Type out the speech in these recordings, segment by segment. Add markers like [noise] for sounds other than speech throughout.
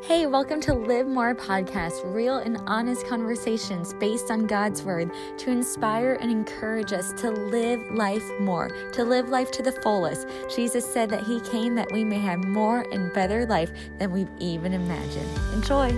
Hey, welcome to Live More Podcast, real and honest conversations based on God's Word to inspire and encourage us to live life more, to live life to the fullest. Jesus said that He came that we may have more and better life than we've even imagined. Enjoy.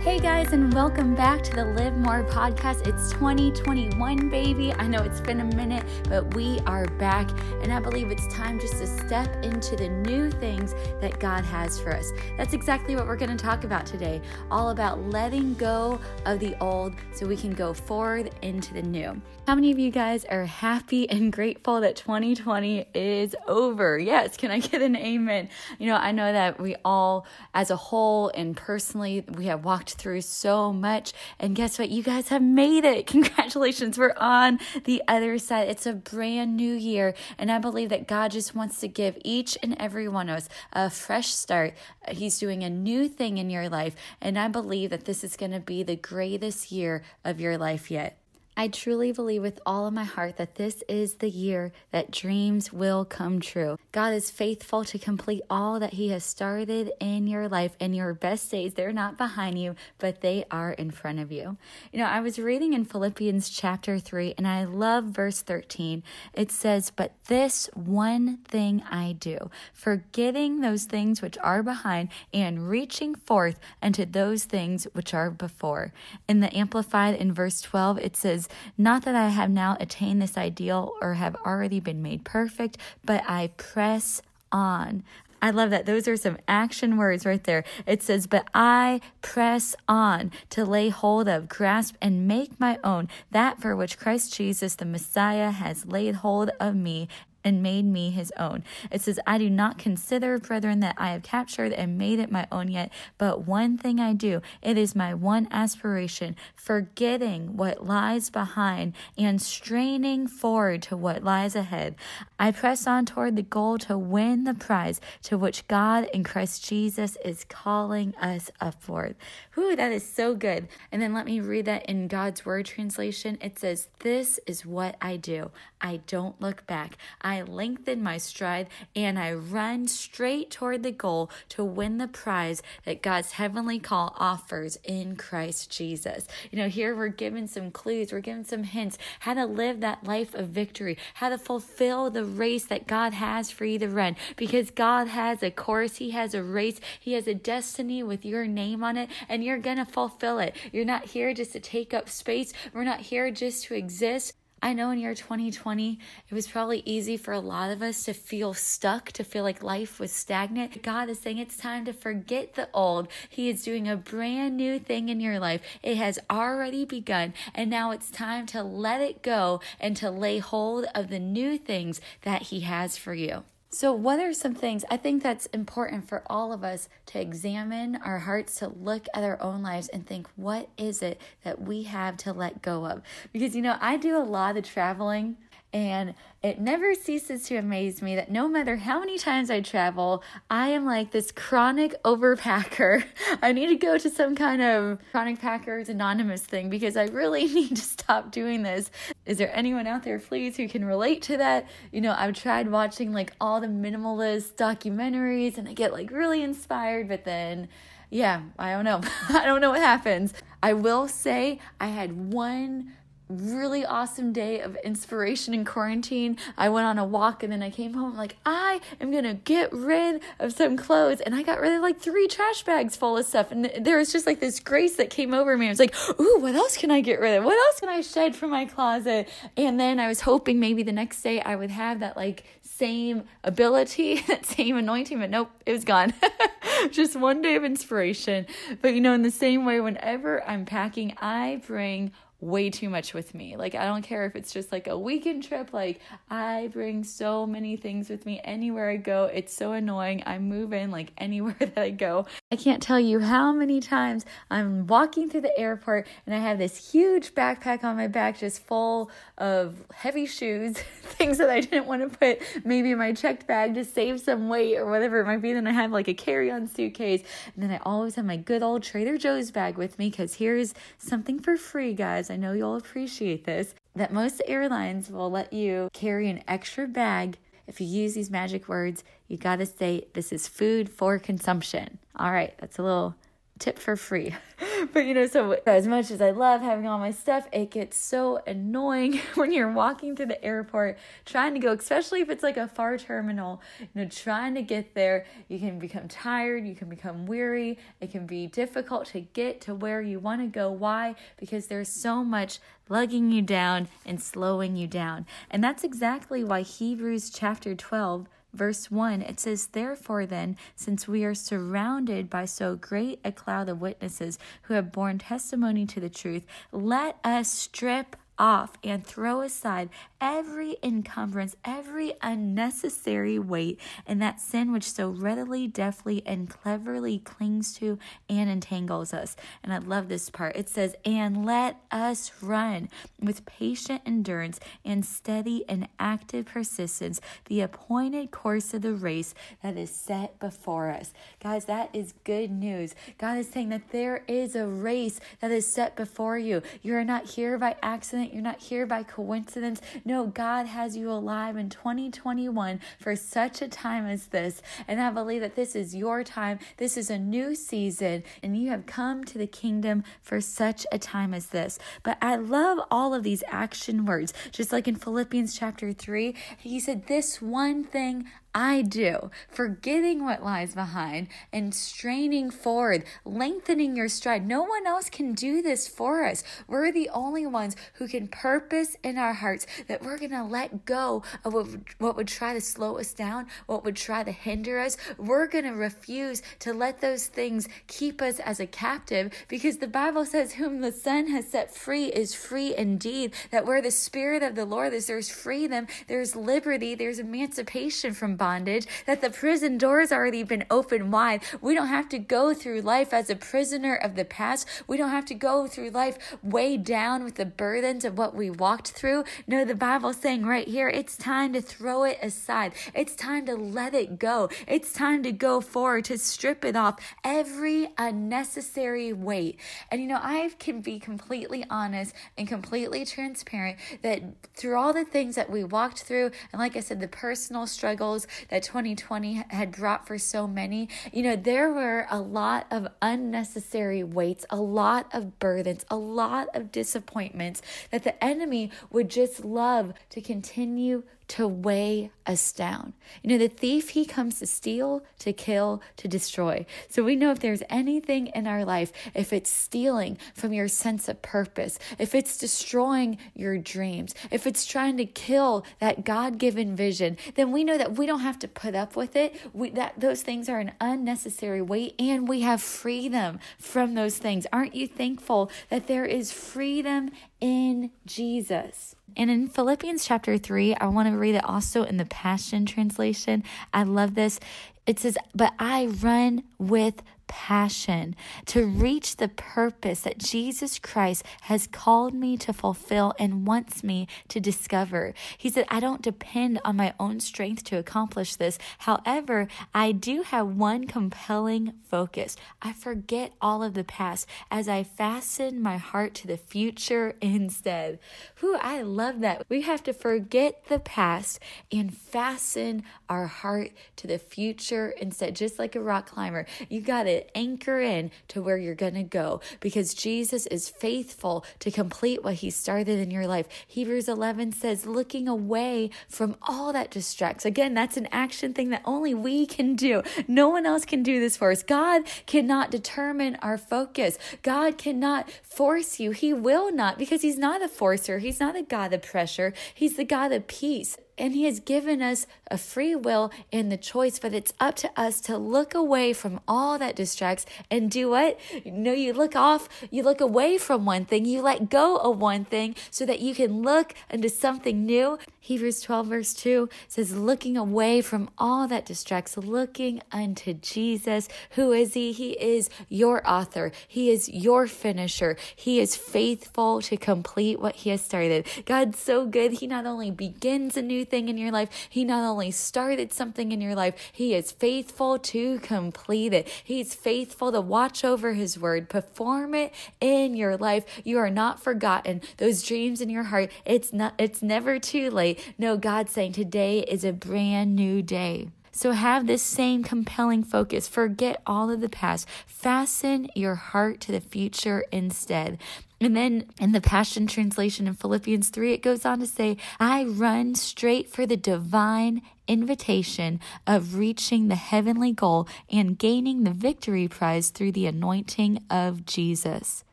Hey guys, and welcome back to the Live More podcast. It's 2021, baby. I know it's been a minute, but we are back, and I believe it's time just to step into the new things that God has for us. That's exactly what we're going to talk about today all about letting go of the old so we can go forward into the new. How many of you guys are happy and grateful that 2020 is over? Yes, can I get an amen? You know, I know that we all, as a whole and personally, we have walked through so much. And guess what? You guys have made it. [laughs] Congratulations. We're on the other side. It's a brand new year. And I believe that God just wants to give each and every one of us a fresh start. He's doing a new thing in your life. And I believe that this is going to be the greatest year of your life yet. I truly believe with all of my heart that this is the year that dreams will come true. God is faithful to complete all that He has started in your life, and your best days, they're not behind you, but they are in front of you. You know, I was reading in Philippians chapter 3, and I love verse 13. It says, But this one thing I do, forgetting those things which are behind and reaching forth unto those things which are before. In the Amplified, in verse 12, it says, not that I have now attained this ideal or have already been made perfect, but I press on. I love that. Those are some action words right there. It says, But I press on to lay hold of, grasp, and make my own that for which Christ Jesus, the Messiah, has laid hold of me and made me his own. It says, I do not consider, brethren, that I have captured and made it my own yet, but one thing I do, it is my one aspiration, forgetting what lies behind and straining forward to what lies ahead. I press on toward the goal to win the prize to which God in Christ Jesus is calling us upward. Whew, that is so good. And then let me read that in God's Word translation. It says, This is what I do. I don't look back. I lengthen my stride and I run straight toward the goal to win the prize that God's heavenly call offers in Christ Jesus. You know, here we're given some clues, we're given some hints how to live that life of victory, how to fulfill the race that God has for you to run because God has a course, He has a race, He has a destiny with your name on it, and you're going to fulfill it. You're not here just to take up space, we're not here just to exist. I know in year 2020, it was probably easy for a lot of us to feel stuck, to feel like life was stagnant. God is saying it's time to forget the old. He is doing a brand new thing in your life. It has already begun, and now it's time to let it go and to lay hold of the new things that He has for you. So, what are some things I think that's important for all of us to examine our hearts, to look at our own lives and think, what is it that we have to let go of? Because, you know, I do a lot of traveling and it never ceases to amaze me that no matter how many times I travel, I am like this chronic overpacker. [laughs] I need to go to some kind of chronic packers anonymous thing because I really [laughs] need to stop doing this. Is there anyone out there, please, who can relate to that? You know, I've tried watching like all the minimalist documentaries and I get like really inspired, but then yeah, I don't know. [laughs] I don't know what happens. I will say I had one really awesome day of inspiration in quarantine. I went on a walk and then I came home like I am going to get rid of some clothes and I got rid of like three trash bags full of stuff and there was just like this grace that came over me. I was like, "Ooh, what else can I get rid of? What else can I shed from my closet?" And then I was hoping maybe the next day I would have that like same ability, [laughs] that same anointing, but nope, it was gone. [laughs] just one day of inspiration. But you know, in the same way whenever I'm packing, I bring way too much with me. Like, I don't care if it's just like a weekend trip, like, I bring so many things with me anywhere I go. It's so annoying. I move in like [laughs] anywhere that I go. I can't tell you how many times I'm walking through the airport and I have this huge backpack on my back just full of heavy shoes, [laughs] things that I didn't want to put maybe in my checked bag to save some weight or whatever it might be. Then I have like a carry on suitcase. And then I always have my good old Trader Joe's bag with me because here's something for free, guys. I know you'll appreciate this, that most airlines will let you carry an extra bag if you use these magic words, you got to say this is food for consumption. All right, that's a little tip for free. [laughs] but you know, so as much as I love having all my stuff, it gets so annoying [laughs] when you're walking through the airport trying to go, especially if it's like a far terminal, you know, trying to get there. You can become tired, you can become weary, it can be difficult to get to where you want to go. Why? Because there's so much lugging you down and slowing you down. And that's exactly why Hebrews chapter 12 Verse 1, it says, Therefore, then, since we are surrounded by so great a cloud of witnesses who have borne testimony to the truth, let us strip off and throw aside every encumbrance, every unnecessary weight, and that sin which so readily, deftly, and cleverly clings to and entangles us. And I love this part. It says, And let us run with patient endurance and steady and active persistence the appointed course of the race that is set before us. Guys, that is good news. God is saying that there is a race that is set before you. You are not here by accident. You're not here by coincidence. No, God has you alive in 2021 for such a time as this. And I believe that this is your time. This is a new season, and you have come to the kingdom for such a time as this. But I love all of these action words. Just like in Philippians chapter 3, he said, This one thing I do, forgetting what lies behind and straining forward, lengthening your stride. No one else can do this for us. We're the only ones who can purpose in our hearts that we're going to let go of what, what would try to slow us down, what would try to hinder us. We're going to refuse to let those things keep us as a captive because the Bible says, Whom the Son has set free is free indeed. That where the Spirit of the Lord is, there's freedom, there's liberty, there's emancipation from bondage, that the prison doors already been opened wide. We don't have to go through life as a prisoner of the past. We don't have to go through life weighed down with the burdens of what we walked through. No, the Bible's saying right here, it's time to throw it aside. It's time to let it go. It's time to go forward, to strip it off, every unnecessary weight. And you know, I can be completely honest and completely transparent that through all the things that we walked through, and like I said, the personal struggles, that 2020 had brought for so many, you know, there were a lot of unnecessary weights, a lot of burdens, a lot of disappointments that the enemy would just love to continue to weigh us down. You know, the thief, he comes to steal, to kill, to destroy. So we know if there's anything in our life, if it's stealing from your sense of purpose, if it's destroying your dreams, if it's trying to kill that God given vision, then we know that we don't have to put up with it. We, that those things are an unnecessary weight and we have freedom from those things. Aren't you thankful that there is freedom in Jesus? And in Philippians chapter 3, I want to read it also in the Passion Translation. I love this. It says, But I run with passion to reach the purpose that Jesus Christ has called me to fulfill and wants me to discover. He said, I don't depend on my own strength to accomplish this. However, I do have one compelling focus. I forget all of the past as I fasten my heart to the future [laughs] instead. Who I love that. We have to forget the past and fasten our heart to the future instead, just like a rock climber. You got to anchor in to where you're going to go because Jesus is faithful to complete what he started in your life. Hebrews 11 says, looking away from all that distracts. Again, that's an action thing that only we can do. No one else can do this for us. God cannot determine our focus. God cannot force you. He will not because he's not a forcer. He's not a God of pressure. He's the God of peace and He has given us a free will and the choice, but it's up to us to look away from all that distracts and do what? You know, you look off, you look away from one thing, you let go of one thing so that you can look into something new. Hebrews 12, verse 2 says, looking away from all that distracts, looking unto Jesus. Who is He? He is your author, He is your finisher, He is faithful to complete what He has started. God's so good. He not only begins a new thing in your life. He not only started something in your life, He is faithful to complete it. He's faithful to watch over His word, perform it in your life. You are not forgotten. Those dreams in your heart, it's not, it's never too late. No, God's saying today is a brand new day. So have this same compelling focus. Forget all of the past. Fasten your heart to the future instead. And then in the Passion Translation in Philippians 3, it goes on to say, I run straight for the divine invitation of reaching the heavenly goal and gaining the victory prize through the anointing of Jesus.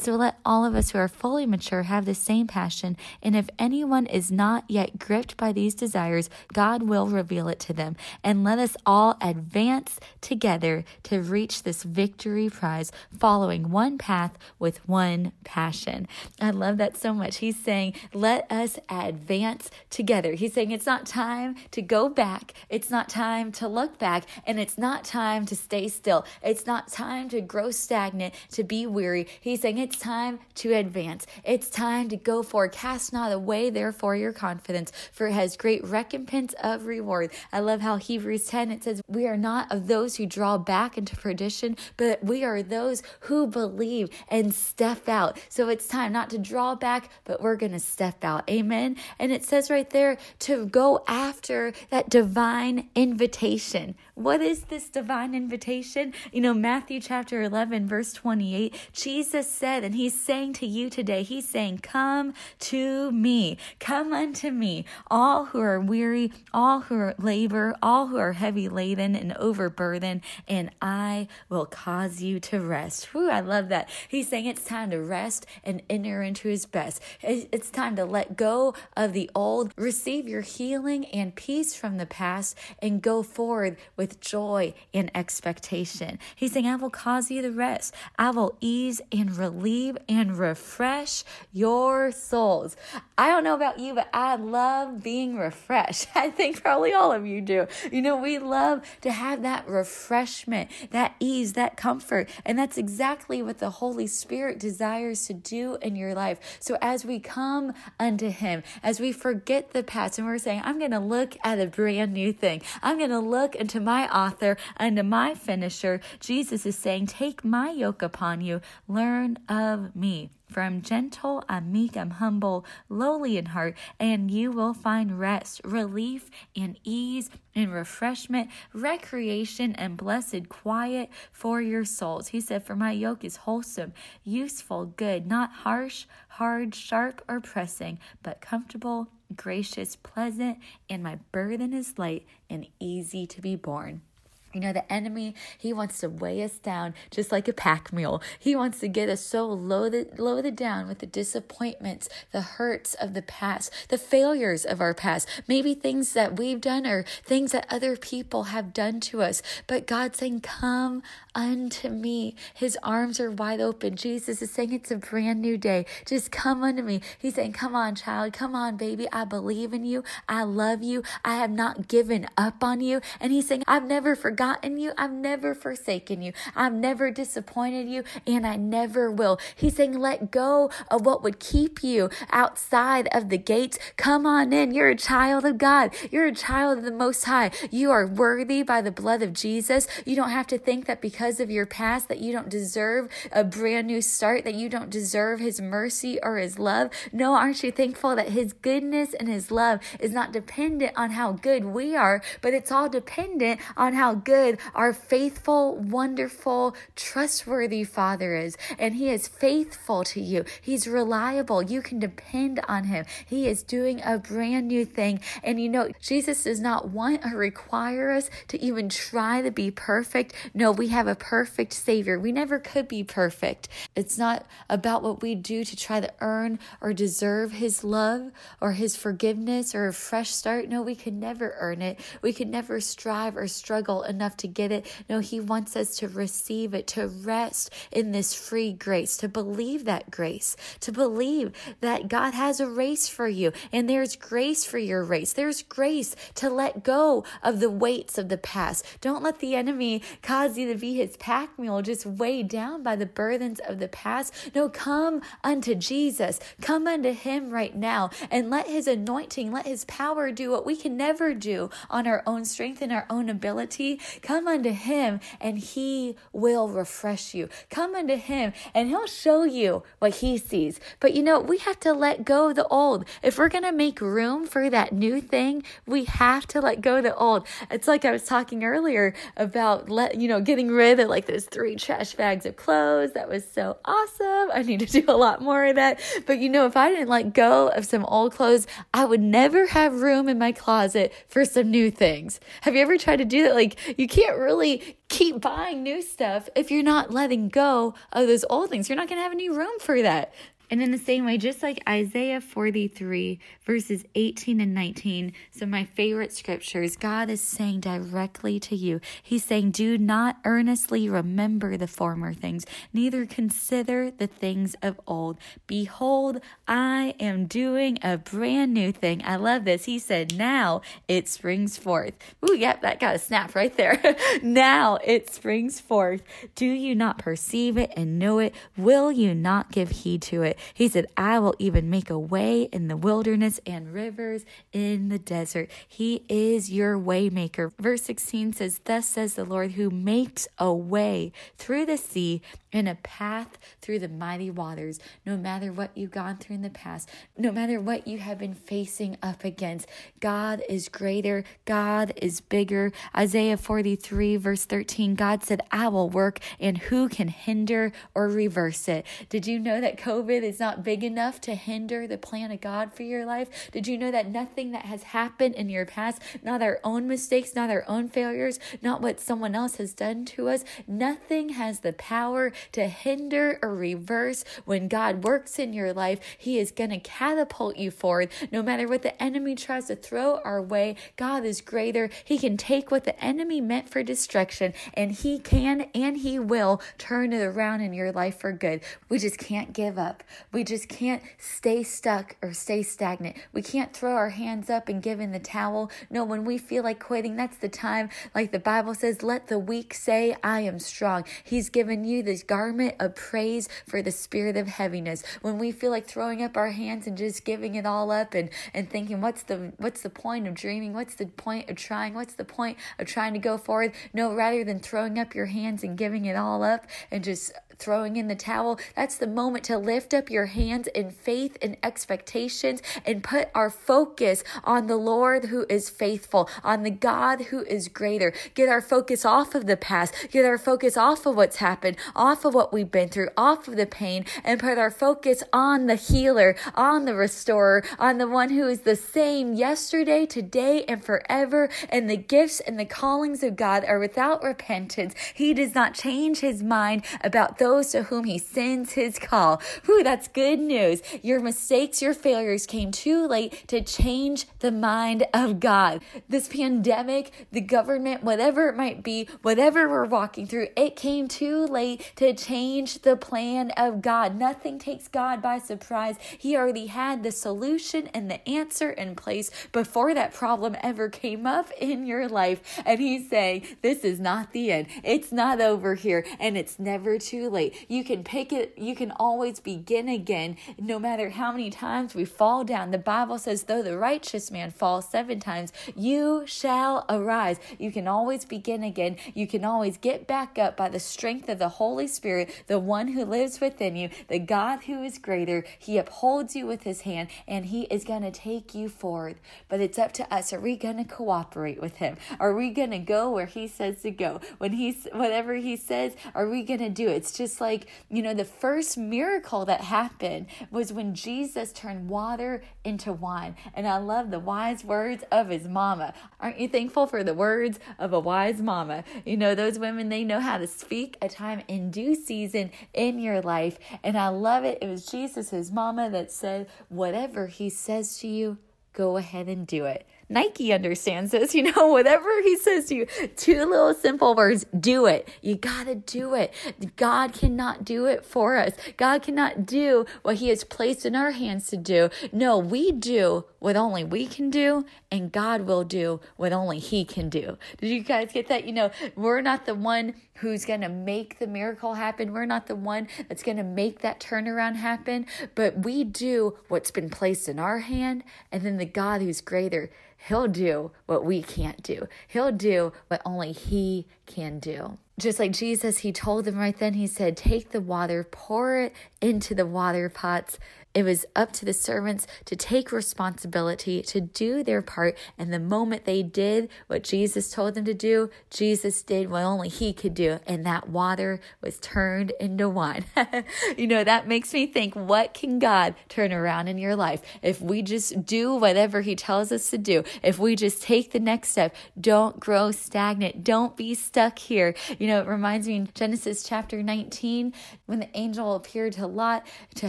So let all of us who are fully mature have the same passion. And if anyone is not yet gripped by these desires, God will reveal it to them. And let us all advance together to reach this victory prize, following one path with one passion. I love that so much. He's saying, let us advance together. He's saying it's not time to go back. It's not time to look back. And it's not time to stay still. It's not time to grow stagnant, to be weary. He's saying it's time to advance. It's time to go forward. Cast not away, therefore, your confidence, for it has great recompense of reward. I love how Hebrews 10 it says, We are not of those who draw back into perdition, but we are those who believe and step out. So it's time not to draw back, but we're going to step out. Amen. And it says right there to go after that divine invitation. What is this divine invitation? You know, Matthew chapter 11, verse 28, Jesus said, and he's saying to you today, he's saying, Come to me, come unto me, all who are weary, all who are labor, all who are heavy laden and overburdened, and I will cause you to rest. Whew, I love that. He's saying it's time to rest and enter into his best. It's time to let go of the old, receive your healing and peace from the past, and go forward with joy and expectation. He's saying, I will cause you to rest. I will ease and relieve and refresh your souls. I don't know about you, but I love being refreshed. [laughs] I think probably all of you do. You know, we love to have that refreshment, that ease, that comfort. And that's exactly what the Holy Spirit desires to do in your life. So as we come unto Him, as we forget the past and we're saying, I'm going to look at a brand new thing, I'm going to look into my author, unto my finisher, Jesus is saying, Take my yoke upon you, learn of me. For I'm gentle, I'm meek, I'm humble, lowly in heart, and you will find rest, relief, and ease, and refreshment, recreation, and blessed quiet for your souls. He said, For my yoke is wholesome, useful, good, not harsh, hard, sharp, or pressing, but comfortable, gracious, pleasant, and my burden is light and easy to be borne. You know, the enemy, he wants to weigh us down just like a pack mule. He wants to get us so loaded, loaded down with the disappointments, the hurts of the past, the failures of our past, maybe things that we've done or things that other people have done to us. But God's saying, Come unto me. His arms are wide open. Jesus is saying, It's a brand new day. Just come unto me. He's saying, Come on, child. Come on, baby. I believe in you. I love you. I have not given up on you. And he's saying, I've never forgotten forgotten you. I've never forsaken you. I've never disappointed you, and I never will. He's saying, let go of what would keep you outside of the gates. Come on in. You're a child of God. You're a child of the Most High. You are worthy by the blood of Jesus. You don't have to think that because of your past that you don't deserve a brand new start, that you don't deserve His mercy or His love. No, aren't you thankful that His goodness and His love is not dependent on how good we are, but it's all dependent on how good good our faithful, wonderful, trustworthy Father is. And He is faithful to you. He's reliable. You can depend on Him. He is doing a brand new thing. And you know, Jesus does not want or require us to even try to be perfect. No, we have a perfect Savior. We never could be perfect. It's not about what we do to try to earn or deserve His love or His forgiveness or a fresh start. No, we can never earn it. We can never strive or struggle enough enough to get it. No, He wants us to receive it, to rest in this free grace, to believe that grace, to believe that God has a race for you and there's grace for your race. There's grace to let go of the weights of the past. Don't let the enemy cause you to be his pack mule, just weighed down by the burdens of the past. No, come unto Jesus. Come unto Him right now and let His anointing, let His power do what we can never do on our own strength and our own ability Come unto Him, and He will refresh you. Come unto Him, and He'll show you what He sees. But you know, we have to let go of the old. If we're going to make room for that new thing, we have to let go of the old. It's like I was talking earlier about let you know getting rid of like those three trash bags of clothes. That was so awesome. I need to do a lot more of that. But you know, if I didn't let go of some old clothes, I would never have room in my closet for some new things. Have you ever tried to do that? Like you can't really keep buying new stuff if you're not letting go of those old things. You're not going to have any room for that. And in the same way, just like Isaiah 43, verses 18 and 19, some of my favorite scriptures, God is saying directly to you, He's saying, Do not earnestly remember the former things, neither consider the things of old. Behold, I am doing a brand new thing. I love this. He said, Now it springs forth. Ooh, yep, that got a snap right there. [laughs] now it springs forth. Do you not perceive it and know it? Will you not give heed to it? He said, I will even make a way in the wilderness and rivers in the desert. He is your waymaker. Verse 16 says, Thus says the Lord who makes a way through the sea and a path through the mighty waters. No matter what you've gone through in the past, no matter what you have been facing up against, God is greater, God is bigger. Isaiah 43, verse 13, God said, I will work, and who can hinder or reverse it? Did you know that COVID is not big enough to hinder the plan of God for your life? Did you know that nothing that has happened in your past, not our own mistakes, not our own failures, not what someone else has done to us, nothing has the power to hinder or reverse when God works in your life. He is going to catapult you forward. No matter what the enemy tries to throw our way, God is greater. He can take what the enemy meant for destruction and He can and He will turn it around in your life for good. We just can't give up. We just can't stay stuck or stay stagnant. We can't throw our hands up and give in the towel. No, when we feel like quitting, that's the time, like the Bible says, let the weak say, I am strong. He's given you this garment of praise for the spirit of heaviness. When we feel like throwing up our hands and just giving it all up and, and thinking, what's the what's the point of dreaming? What's the point of trying? What's the point of trying to go forward? No, rather than throwing up your hands and giving it all up and just throwing in the towel, that's the moment to lift up your hands in faith and expectations and put our focus on the Lord who is faithful, on the God who is greater. Get our focus off of the past, get our focus off of what's happened, off of what we've been through, off of the pain, and put our focus on the healer, on the restorer, on the one who is the same yesterday, today, and forever. And the gifts and the callings of God are without repentance. He does not change his mind about those those to whom he sends his call. Whew, that's good news. Your mistakes, your failures came too late to change the mind of God. This pandemic, the government, whatever it might be, whatever we're walking through, it came too late to change the plan of God. Nothing takes God by surprise. He already had the solution and the answer in place before that problem ever came up in your life. And he's saying, This is not the end. It's not over here, and it's never too late. You can pick it, you can always begin again, no matter how many times we fall down. The Bible says, though the righteous man falls seven times, you shall arise. You can always begin again. You can always get back up by the strength of the Holy Spirit, the one who lives within you, the God who is greater. He upholds you with his hand and he is going to take you forward. But it's up to us. Are we going to cooperate with him? Are we going to go where he says to go? When he's whatever he says, are we going to do it? It's just just like, you know, the first miracle that happened was when Jesus turned water into wine. And I love the wise words of his mama. Aren't you thankful for the words of a wise mama? You know, those women, they know how to speak a time in due season in your life. And I love it. It was Jesus, his mama, that said, whatever he says to you, go ahead and do it. Nike understands this. [laughs] You know, whatever he says to you, two little simple words, do it. You got to do it. God cannot do it for us. God cannot do what he has placed in our hands to do. No, we do what only we can do, and God will do what only he can do. Did you guys get that? You know, we're not the one who's going to make the miracle happen. We're not the one that's going to make that turnaround happen, but we do what's been placed in our hand, and then the God who's greater He'll do what we can't do. He'll do what only He can do just like Jesus, he told them right then, he said, Take the water, pour it into the water pots, it was up to the servants to take responsibility, to do their part. And the moment they did what Jesus told them to do, Jesus did what only He could do. And that water was turned into wine. [laughs] you know, that makes me think what can God turn around in your life if we just do whatever He tells us to do? If we just take the next step, don't grow stagnant, don't be stuck here. You know, it reminds me in Genesis chapter 19 when the angel appeared to Lot to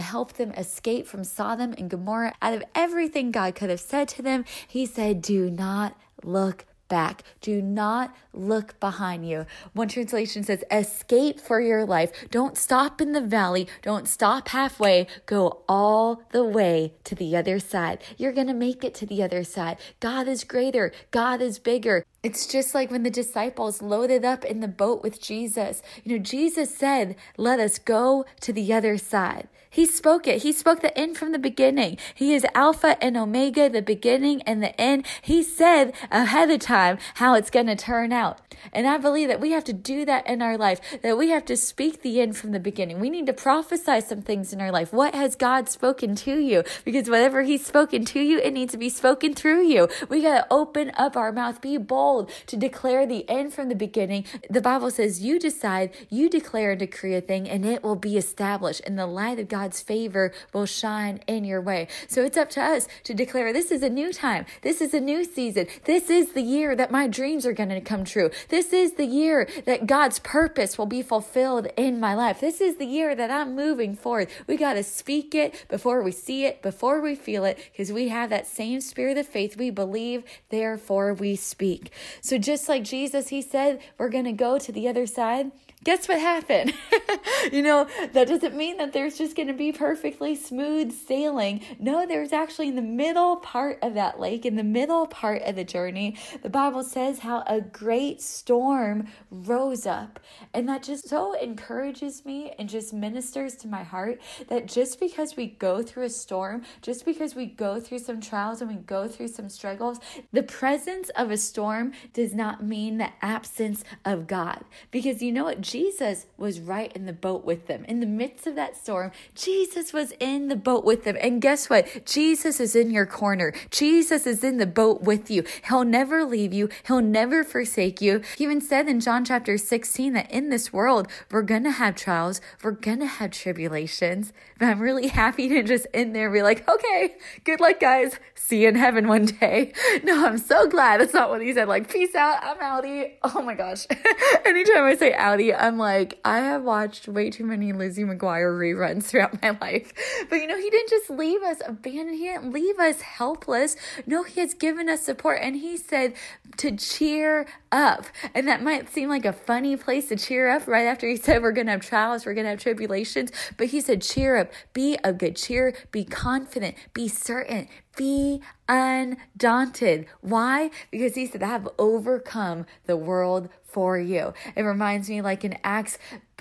help them escape escape from Sodom and Gomorrah, out of everything God could have said to them, He said, Do not look back. Do not look behind you. One translation says, escape for your life. Don't stop in the valley. Don't stop halfway. Go all the way to the other side. You're going to make it to the other side. God is greater. God is bigger. It's just like when the disciples loaded up in the boat with Jesus. You know, Jesus said, Let us go to the other side. He spoke it. He spoke the end from the beginning. He is Alpha and Omega, the beginning and the end. He said ahead of time how it's going to turn out. And I believe that we have to do that in our life, that we have to speak the end from the beginning. We need to prophesy some things in our life. What has God spoken to you? Because whatever He's spoken to you, it needs to be spoken through you. We got to open up our mouth, be bold to declare the end from the beginning. The Bible says, You decide, you declare and decree a thing, and it will be established. And the light of God's favor will shine in your way. So it's up to us to declare this is a new time. This is a new season. This is the year that my dreams are going to come true. This is the year that God's purpose will be fulfilled in my life. This is the year that I'm moving forward. We got to speak it before we see it, before we feel it, because we have that same spirit of faith. We believe, therefore we speak. So just like Jesus, he said, we're going to go to the other side guess what happened? [laughs] you know, that doesn't mean that there's just going to be perfectly smooth sailing. No, there's actually in the middle part of that lake, in the middle part of the journey, the Bible says how a great storm rose up. And that just so encourages me and just ministers to my heart that just because we go through a storm, just because we go through some trials and we go through some struggles, the presence of a storm does not mean the absence of God. Because you know what? Jesus was right in the boat with them. In the midst of that storm, Jesus was in the boat with them. And guess what? Jesus is in your corner. Jesus is in the boat with you. He'll never leave you, He'll never forsake you. He even said in John chapter 16 that in this world, we're going to have trials, we're going to have tribulations. But I'm really happy to just in there be like, okay, good luck, guys. See you in heaven one day. [laughs] No, I'm so glad that's not what he said. Like, peace out. I'm outie. Oh my gosh. [laughs] Anytime I say outie, I'm like, I have watched way too many Lizzie McGuire reruns throughout my life. But you know, he didn't just leave us abandoned, he didn't leave us helpless. No, he has given us support. And he said to cheer up. And that might seem like a funny place to cheer up right after he said we're going to have trials, we're going to have tribulations. But he said, cheer up, be of good cheer, be confident, be certain, be undaunted. Why? Because he said, I have overcome the world for you. It reminds me, like in Acts,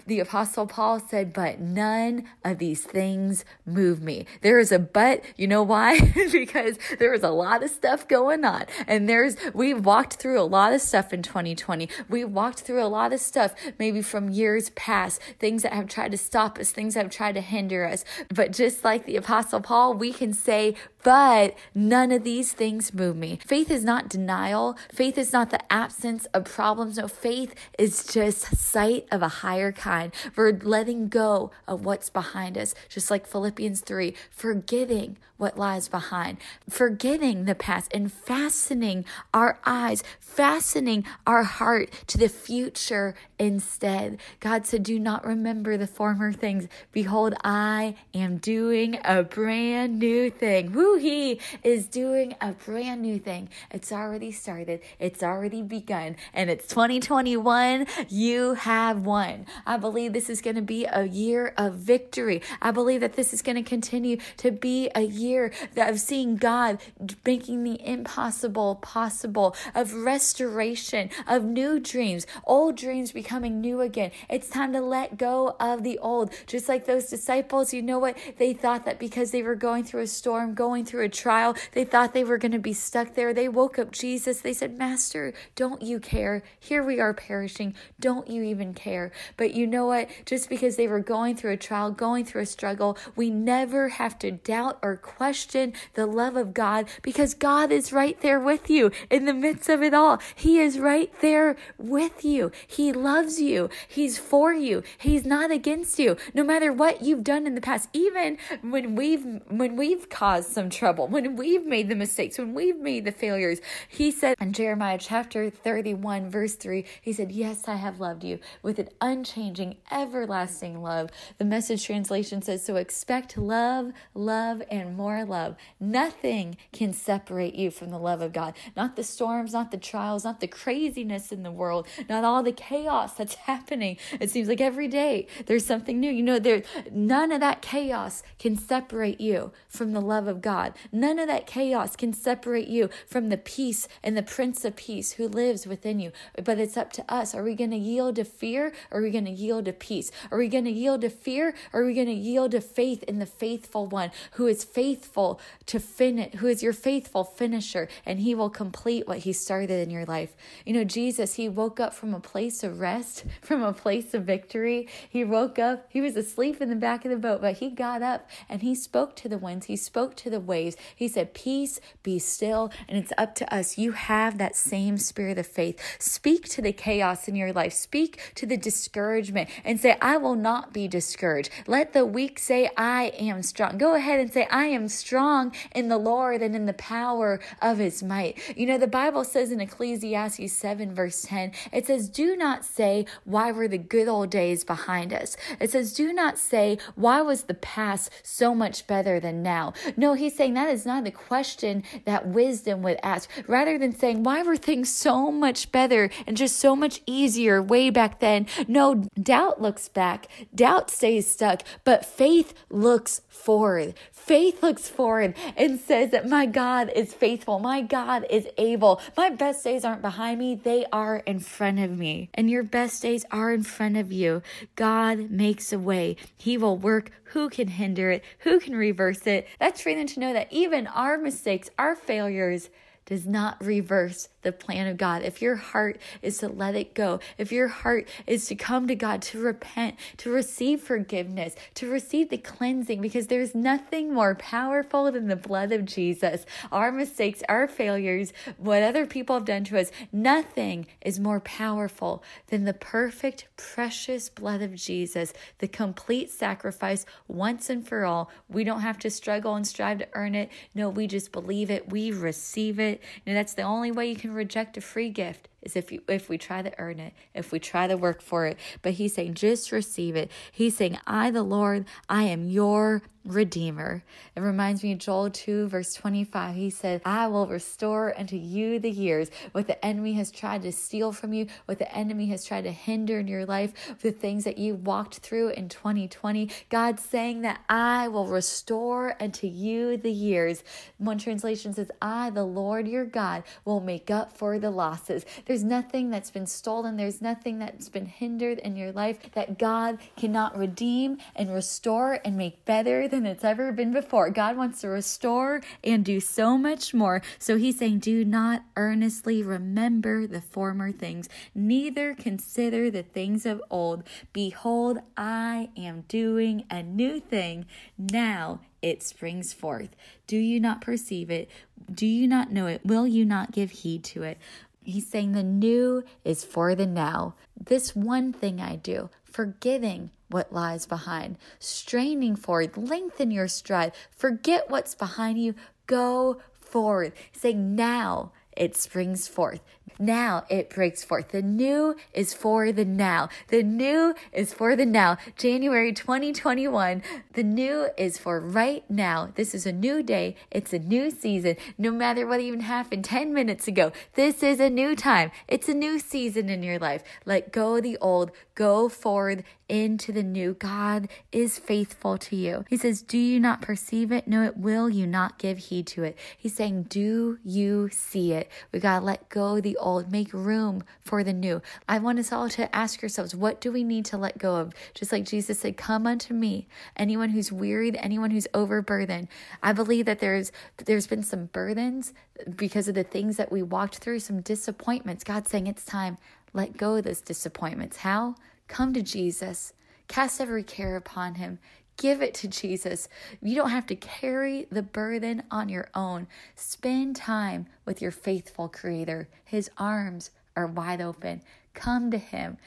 the Apostle Paul said, But none of these things move me. There is a but. You know why? [laughs] because there is a lot of stuff going on. And there's, we've walked through a lot of stuff in 2020. We walked through a lot of stuff, maybe from years past, things that have tried to stop us, things that have tried to hinder us. But just like the Apostle Paul, we can say, but none of these things move me. Faith is not denial. Faith is not the absence of problems. No, faith is just sight of a higher kind. We're letting go of what's behind us, just like Philippians 3, forgetting what lies behind, forgetting the past and fastening our eyes, fastening our heart to the future instead. God said, Do not remember the former things. Behold, I am doing a brand new thing. Woo, he is doing a brand new thing. It's already started, it's already begun, and it's 2021. You have won. I believe this is going to be a year of victory. I believe that this is going to continue to be a year of seeing God making the impossible possible, of restoration, of new dreams, old dreams becoming new again. It's time to let go of the old. Just like those disciples, you know what? They thought that because they were going through a storm, going going through a trial. They thought they were going to be stuck there. They woke up Jesus. They said, Master, don't you care? Here we are perishing. Don't you even care? But you know what? Just because they were going through a trial, going through a struggle, we never have to doubt or question the love of God because God is right there with you in the midst of it all. He is right there with you. He loves you. He's for you. He's not against you. No matter what you've done in the past, even when we've when we've caused some trouble, when we've made the mistakes, when we've made the failures, he said in Jeremiah chapter 31 verse 3, he said, "Yes, I have loved you with an unchanging, everlasting love." The message translation says, "So expect love, love and more love. Nothing can separate you from the love of God. Not the storms, not the trials, not the craziness in the world, not all the chaos that's [laughs] happening. It seems like every day there's something new. You know, there none of that chaos can separate you from the love of God. None of that chaos can separate you from the peace and the Prince of Peace who lives within you. But it's up to us. Are we going to yield to fear are we going to yield to peace? Are we going to yield to fear are we going to yield to faith in the faithful one who is faithful to finish, who is your faithful finisher, and he will complete what he started in your life? You know, Jesus, he woke up from a place of rest, [laughs] from a place of victory. He woke up, he was asleep in the back of the boat, but he got up and he spoke to the winds, he spoke to the waves. He said, Peace, be still. And it's up to us. You have that same spirit of faith. Speak to the chaos in your life, speak to the discouragement, and say, I will not be discouraged. Let the weak say, I am strong. Go ahead and say, I am strong in the Lord and in the power of his might. You know, the Bible says in Ecclesiastes 7, verse 10, it says, Do not say, Why were the good old days behind us? It says, Do not say, Why was the past so much better than now? No, he's saying that is not the question that wisdom would ask. Rather than saying, Why were things so much better and just so much easier way back then? No, doubt looks back, doubt stays stuck, but faith looks forward. Faith looks forward and says that my God is faithful, my God is able. My best days aren't behind me, they are in front of me. And your best days are in front of you. God makes a way. He will work. Who can hinder it? Who can reverse it? That's for them to know that even our mistakes, our failures, does not reverse the plan of God, if your heart is to let it go, if your heart is to come to God, to repent, to receive forgiveness, to receive the cleansing, because there's nothing more powerful than the blood of Jesus. Our mistakes, our failures, what other people have done to us, nothing is more powerful than the perfect, precious blood of Jesus, the complete sacrifice once and for all. We don't have to struggle and strive to earn it. No, we just believe it, we receive it. And that's the only way you can reject a free gift is if you if we try to earn it, if we try to work for it. But he's saying, just receive it. He's saying, I, the Lord, I am your redeemer. It reminds me of Joel 2, verse 25. He said, I will restore unto you the years, what the enemy has tried to steal from you, what the enemy has tried to hinder in your life, the things that you walked through in 2020. God's saying that I will restore unto you the years. One translation says, I, the Lord your God, will make up for the losses. There's nothing that's been stolen, there's nothing that's been hindered in your life that God cannot redeem and restore and make better than it's ever been before. God wants to restore and do so much more. So he's saying, Do not earnestly remember the former things, neither consider the things of old. Behold, I am doing a new thing. Now it springs forth. Do you not perceive it? Do you not know it? Will you not give heed to it? He's saying the new is for the now. This one thing I do, forgetting what lies behind, straining forward, lengthen your stride, forget what's behind you, go forward. saying now it springs forth. Now it breaks forth. The new is for the now. The new is for the now. January 2021. The new is for right now. This is a new day. It's a new season. No matter what even happened 10 minutes ago, this is a new time. It's a new season in your life. Let go of the old. Go forward into the new. God is faithful to you. He says, Do you not perceive it? No, it will you not give heed to it. He's saying, Do you see it? We got to let go the old, make room for the new. I want us all to ask yourselves, what do we need to let go of? Just like Jesus said, come unto me, anyone who's wearied, anyone who's overburdened. I believe that there's there's been some burdens because of the things that we walked through, some disappointments. God's saying it's time. Let go of those disappointments. How? Come to Jesus. Cast every care upon him. Give it to Jesus. You don't have to carry the burden on your own. Spend time with your faithful Creator. His arms are wide open. Come to Him.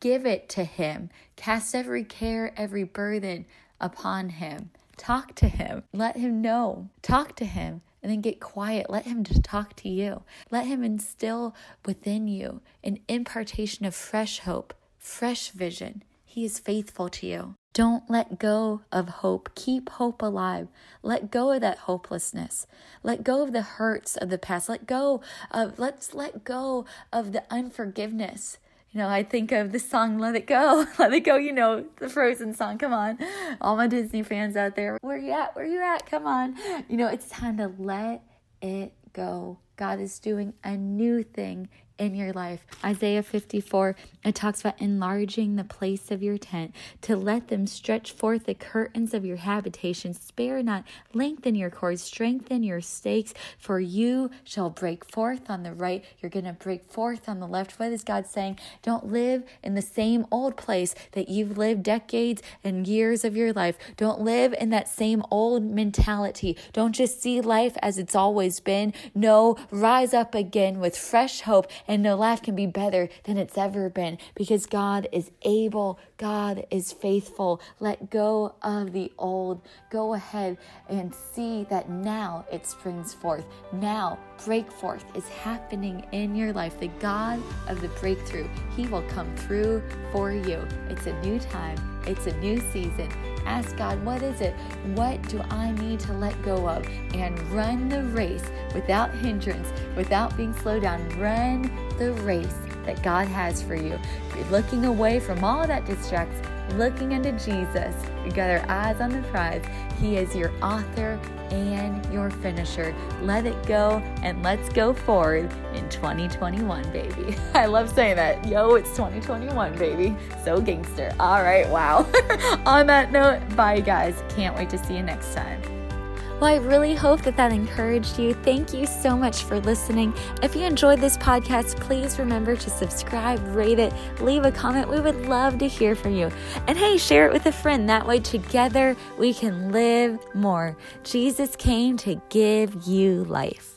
Give it to Him. Cast every care, every burden upon Him. Talk to Him. Let Him know. Talk to Him and then get quiet. Let Him talk to you. Let Him instill within you an impartation of fresh hope, fresh vision. He is faithful to you. Don't let go of hope. Keep hope alive. Let go of that hopelessness. Let go of the hurts of the past. Let go of, let's let go of the unforgiveness. You know, I think of the song Let It Go. [laughs] Let It Go, you know, the Frozen song. Come on. All my Disney fans out there, where you at? Where you at? Come on. You know, it's time to let it go. God is doing a new thing in your life. Isaiah 54, it talks about enlarging the place of your tent, to let them stretch forth the curtains of your habitation. Spare not, lengthen your cords, strengthen your stakes, for you shall break forth on the right. You're going to break forth on the left. What is God saying? Don't live in the same old place that you've lived decades and years of your life. Don't live in that same old mentality. Don't just see life as it's always been. No, rise up again with fresh hope and no life can be better than it's ever been because God is able, God is faithful. Let go of the old. Go ahead and see that now it springs forth. Now, break forth is happening in your life. The God of the breakthrough, He will come through for you. It's a new time, it's a new season. Ask God, what is it? What do I need to let go of? And run the race without hindrance, without being slowed down. Run the race that God has for you. Looking away from all that distracts, looking unto Jesus. We got our eyes on the prize. He is your author and your finisher. Let it go and let's go forward in 2021, baby. [laughs] I love saying that. Yo, it's 2021, baby. So gangster. All right, wow. [laughs] on that note, bye, guys. Can't wait to see you next time. Well, I really hope that that encouraged you. Thank you so much for listening. If you enjoyed this podcast, please remember to subscribe, rate it, leave a comment. We would love to hear from you. And hey, share it with a friend. That way, together, we can live more. Jesus came to give you life.